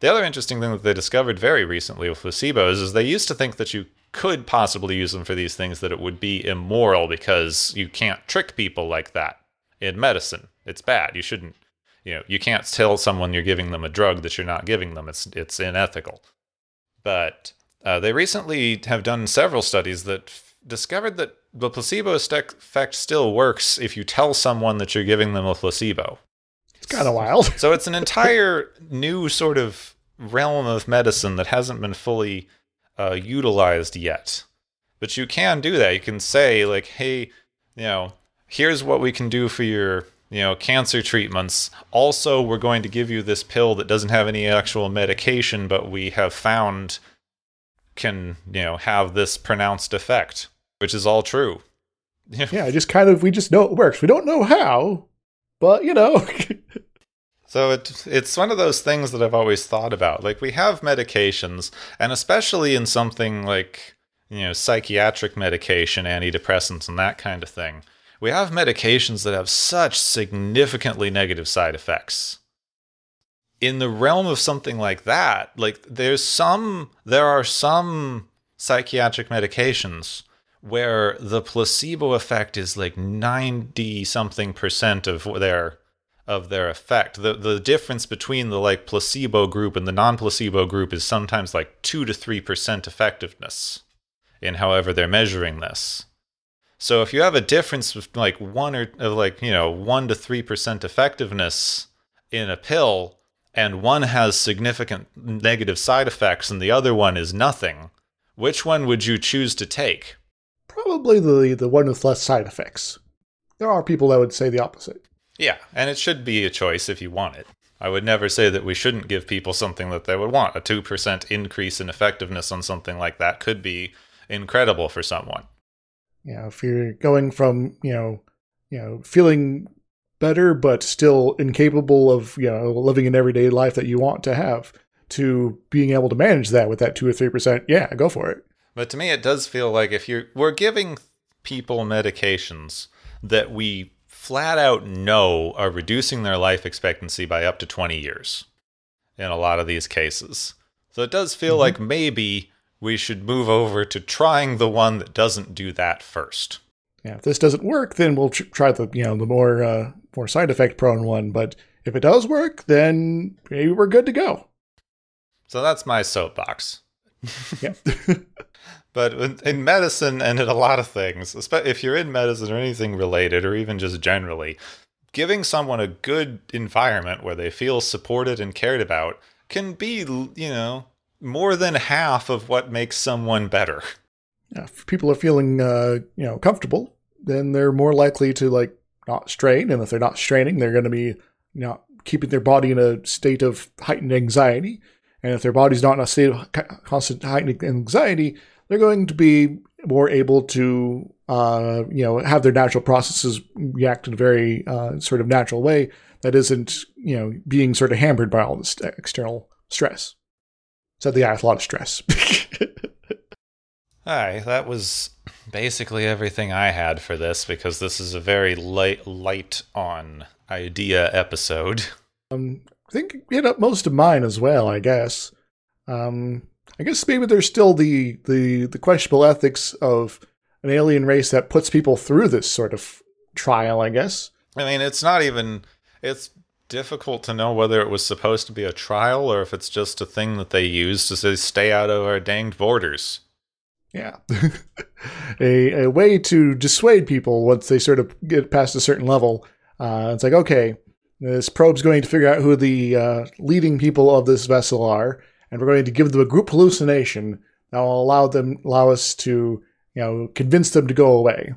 The other interesting thing that they discovered very recently with placebos is they used to think that you could possibly use them for these things, that it would be immoral because you can't trick people like that in medicine. It's bad. You shouldn't you know you can't tell someone you're giving them a drug that you're not giving them. It's it's unethical. But uh, they recently have done several studies that f- discovered that the placebo effect still works if you tell someone that you're giving them a placebo. It's kind of wild. So it's an entire new sort of realm of medicine that hasn't been fully uh, utilized yet. But you can do that. You can say like hey you know here's what we can do for your you know, cancer treatments. Also, we're going to give you this pill that doesn't have any actual medication, but we have found can, you know, have this pronounced effect, which is all true. [LAUGHS] yeah, just kind of we just know it works. We don't know how, but you know. [LAUGHS] so it it's one of those things that I've always thought about. Like we have medications, and especially in something like you know psychiatric medication, antidepressants, and that kind of thing we have medications that have such significantly negative side effects. In the realm of something like that, like there's some, there are some psychiatric medications where the placebo effect is like 90 something percent of their of their effect. The the difference between the like placebo group and the non-placebo group is sometimes like 2 to 3% effectiveness in however they're measuring this. So if you have a difference of like one or of like, you know, one to three percent effectiveness in a pill, and one has significant negative side effects and the other one is nothing, which one would you choose to take? Probably the the one with less side effects. There are people that would say the opposite. Yeah, and it should be a choice if you want it. I would never say that we shouldn't give people something that they would want. A 2% increase in effectiveness on something like that could be incredible for someone. You know, if you're going from, you know, you know, feeling better but still incapable of, you know, living an everyday life that you want to have to being able to manage that with that 2 or 3%, yeah, go for it. But to me it does feel like if you're we're giving people medications that we flat out know are reducing their life expectancy by up to 20 years in a lot of these cases. So it does feel mm-hmm. like maybe we should move over to trying the one that doesn't do that first. Yeah, if this doesn't work, then we'll try the you know the more uh, more side effect prone one. But if it does work, then maybe we're good to go. So that's my soapbox. [LAUGHS] yeah. [LAUGHS] but in medicine and in a lot of things, if you're in medicine or anything related, or even just generally, giving someone a good environment where they feel supported and cared about can be, you know, more than half of what makes someone better. Yeah, if people are feeling uh, you know comfortable, then they're more likely to like not strain, and if they're not straining, they're going to be not keeping their body in a state of heightened anxiety. And if their body's not in a state of constant heightened anxiety, they're going to be more able to uh, you know have their natural processes react in a very uh, sort of natural way that isn't you know being sort of hampered by all this external stress. So have a lot of stress. [LAUGHS] Hi, that was basically everything I had for this because this is a very light, light on idea episode. Um, I think you hit up most of mine as well. I guess. Um, I guess maybe there's still the the the questionable ethics of an alien race that puts people through this sort of trial. I guess. I mean, it's not even. It's difficult to know whether it was supposed to be a trial or if it's just a thing that they use to say stay out of our danged borders. Yeah. [LAUGHS] a, a way to dissuade people once they sort of get past a certain level. Uh, it's like, okay, this probe's going to figure out who the uh, leading people of this vessel are, and we're going to give them a group hallucination that will allow them allow us to, you know, convince them to go away.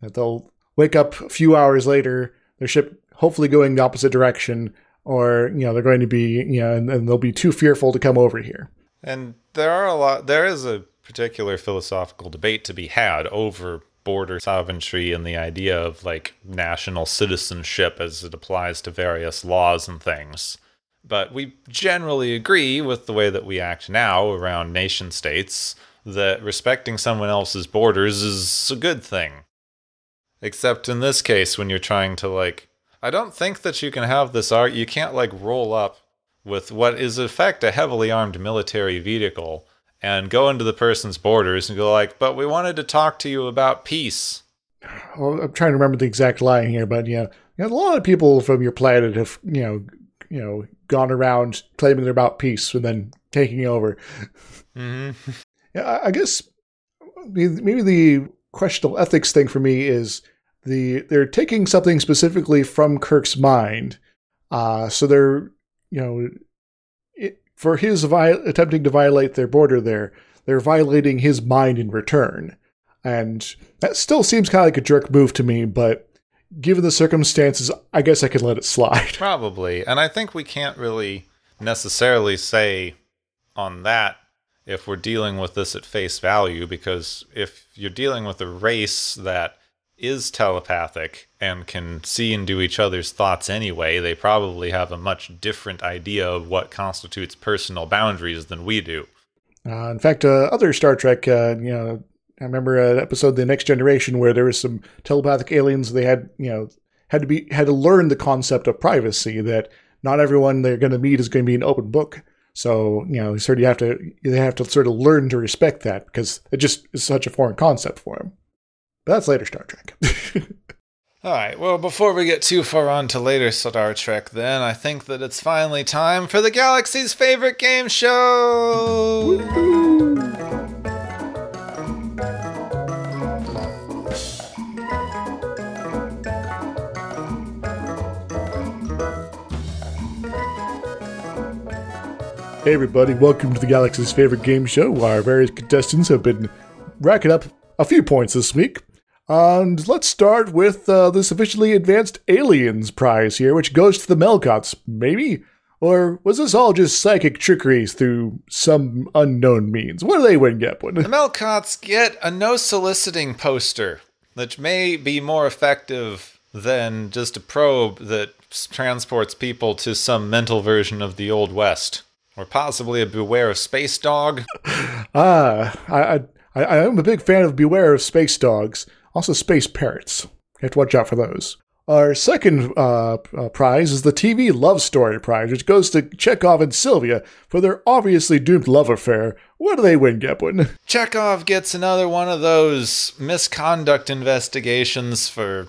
That they'll wake up a few hours later, their ship hopefully going the opposite direction, or you know they're going to be you know and, and they'll be too fearful to come over here. And there are a lot. There is a particular philosophical debate to be had over border sovereignty and the idea of like national citizenship as it applies to various laws and things. But we generally agree with the way that we act now around nation states that respecting someone else's borders is a good thing. Except in this case, when you're trying to like I don't think that you can have this art. You can't like roll up with what is in fact a heavily armed military vehicle and go into the person's borders and go like, "But we wanted to talk to you about peace." Well, I'm trying to remember the exact line here, but yeah, you know, a lot of people from your planet have you know you know gone around claiming they're about peace and then taking over. Mm-hmm. Yeah, I guess maybe the questionable ethics thing for me is the they're taking something specifically from Kirk's mind. Uh, so they're you know it, for his attempting to violate their border there, they're violating his mind in return, and that still seems kind of like a jerk move to me. But given the circumstances, I guess I could let it slide. [LAUGHS] Probably. And I think we can't really necessarily say on that if we're dealing with this at face value, because if you're dealing with a race that is telepathic and can see into each other's thoughts anyway, they probably have a much different idea of what constitutes personal boundaries than we do. Uh, in fact, uh, other Star Trek, uh, you know, I remember an episode, The Next Generation, where there was some telepathic aliens. They had, you know, had to be had to learn the concept of privacy. That not everyone they're going to meet is going to be an open book. So you know, sort of you have to they have to sort of learn to respect that because it just is such a foreign concept for them. But that's later Star Trek. [LAUGHS] All right, well, before we get too far on to later Star Trek, then, I think that it's finally time for the galaxy's favorite game show! Hey everybody, welcome to the Galaxy's favorite game show. where Our various contestants have been racking up a few points this week. And let's start with uh, this officially advanced aliens prize here, which goes to the Melkots, maybe? Or was this all just psychic trickeries through some unknown means? What do they win, Gepwin? The Melkots get a no soliciting poster, which may be more effective than just a probe that transports people to some mental version of the Old West. Or possibly a Beware of Space Dog. [LAUGHS] Ah, I, I, I am a big fan of Beware of Space Dogs, also Space Parrots. You have to watch out for those. Our second uh, uh, prize is the TV Love Story Prize, which goes to Chekov and Sylvia for their obviously doomed love affair. What do they win, Gepwin? [LAUGHS] Chekov gets another one of those misconduct investigations for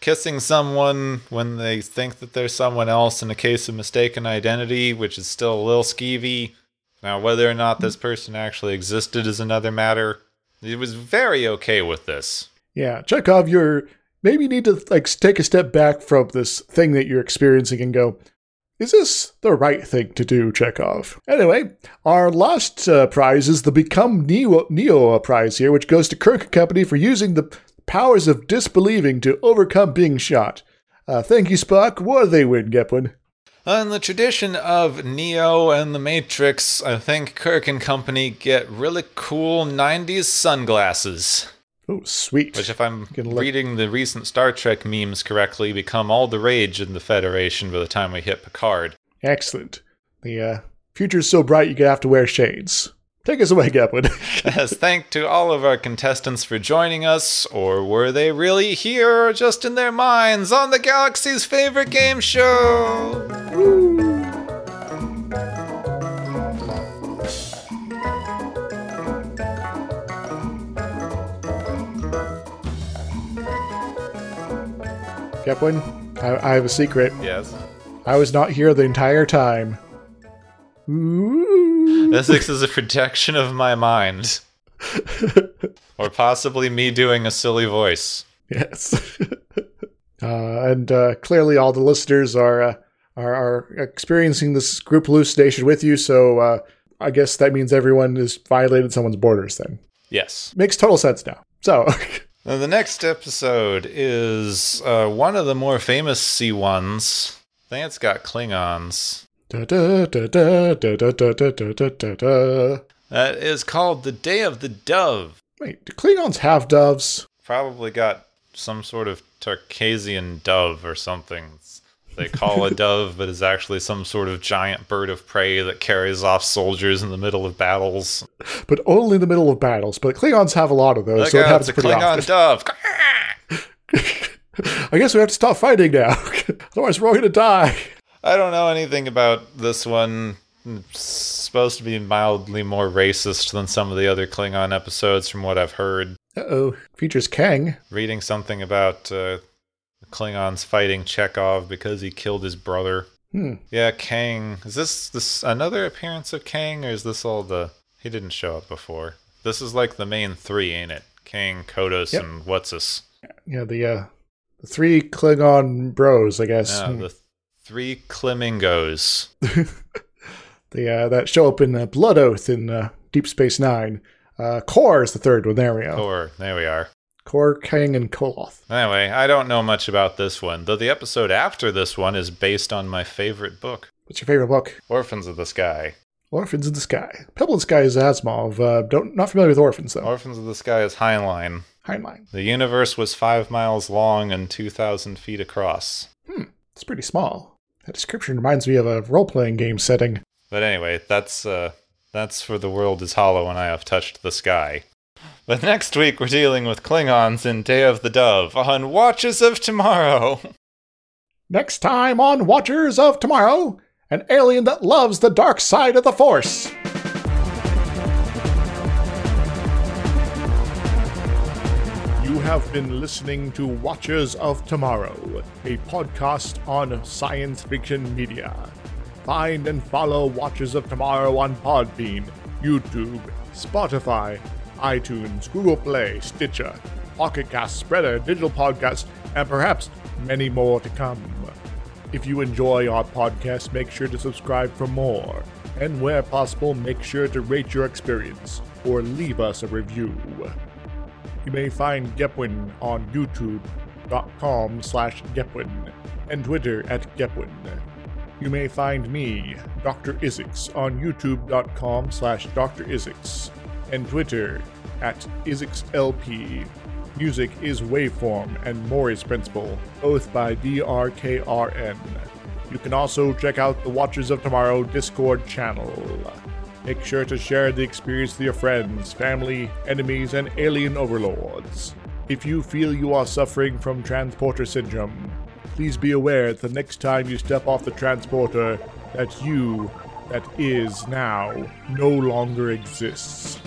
kissing someone when they think that they're someone else in a case of mistaken identity, which is still a little skeevy. Now, whether or not this person actually existed is another matter. He was very okay with this. Yeah, Chekov, you're maybe you need to like take a step back from this thing that you're experiencing and go, is this the right thing to do, Chekov? Anyway, our last uh, prize is the Become Neo, Neo prize here, which goes to Kirk Company for using the powers of disbelieving to overcome being shot. Uh, thank you, Spock. What do they win, Gepwin? In the tradition of Neo and the Matrix, I think Kirk and Company get really cool 90s sunglasses. Oh, sweet. Which, if I'm reading the recent Star Trek memes correctly, become all the rage in the Federation by the time we hit Picard. Excellent. The uh, future's so bright you could have to wear shades. Take us away, Gepwin. As [LAUGHS] thank to all of our contestants for joining us, or were they really here or just in their minds on the galaxy's favorite game show? Gepwin, I, I have a secret. Yes. I was not here the entire time. [LAUGHS] Ooh. This is a projection of my mind. [LAUGHS] or possibly me doing a silly voice. Yes. [LAUGHS] uh, and uh, clearly, all the listeners are, uh, are are experiencing this group hallucination with you. So uh, I guess that means everyone has violated someone's borders. Then Yes. makes total sense now. So now, the next episode is uh, one of the more famous C ones. I think it's got Klingons. That is called The Day of the Dove. Wait, do Klingons have doves? Probably got some sort of Tarkasian dove or something they call a dove, but is actually some sort of giant bird of prey that carries off soldiers in the middle of battles. But only in the middle of battles. But Klingons have a lot of those, so it happens a pretty Klingon often. dove. [LAUGHS] [LAUGHS] I guess we have to stop fighting now. [LAUGHS] Otherwise, we're all going to die. I don't know anything about this one. It's supposed to be mildly more racist than some of the other Klingon episodes, from what I've heard. Uh oh. Features Kang. Reading something about uh, Klingons fighting Chekov because he killed his brother. Hmm. Yeah, Kang. Is this this another appearance of Kang, or is this all the? He didn't show up before. This is like the main three, ain't it? Kang, Kodos, Yep. and what's this? Yeah, the uh, the three Klingon bros, I guess. Uh, the three Clemingos. [LAUGHS] the uh, that show up in uh, Blood Oath in uh, Deep Space Nine. Uh, Kor is the third one. There we go. Or there we are. Kor, Kang, and Koloth. Anyway, I don't know much about this one, though the episode after this one is based on my favorite book, What's your favorite book? Orphans of the Sky. Orphans of the Sky. Pebble in the Sky is Asimov. Uh, don't not familiar with Orphans though. Orphans of the Sky is Heinlein. Heinlein. The universe was five miles long and 2,000 feet across. Hmm, it's pretty small. That description reminds me of a role-playing game setting. But anyway, that's uh that's for the world is hollow and I have touched the sky. But next week we're dealing with Klingons in Day of the Dove on Watchers of Tomorrow. [LAUGHS] Next time on Watchers of Tomorrow, an alien that loves the dark side of the Force. You have been listening to Watchers of Tomorrow, a podcast on science fiction media. Find and follow Watchers of Tomorrow on Podbean, YouTube, Spotify, iTunes, Google Play, Stitcher, Pocket Cast, Spreaker, Digital Podcast, and perhaps many more to come. If you enjoy our podcast, make sure to subscribe for more. And where possible, make sure to rate your experience or leave us a review. You may find Gepwin on youtube.com slash Gepwin and Twitter at Gepwin. You may find me, Dr. Isix, on youtube.com slash Dr. Isix and Twitter at IsixLP. Music is Waveform and Maury's Principle, both by DRKRN. You can also check out the Watchers of Tomorrow Discord channel. Make sure to share the experience with your friends, family, enemies, and alien overlords. If you feel you are suffering from transporter syndrome, please be aware that the next time you step off the transporter, that you, that is now, no longer exists.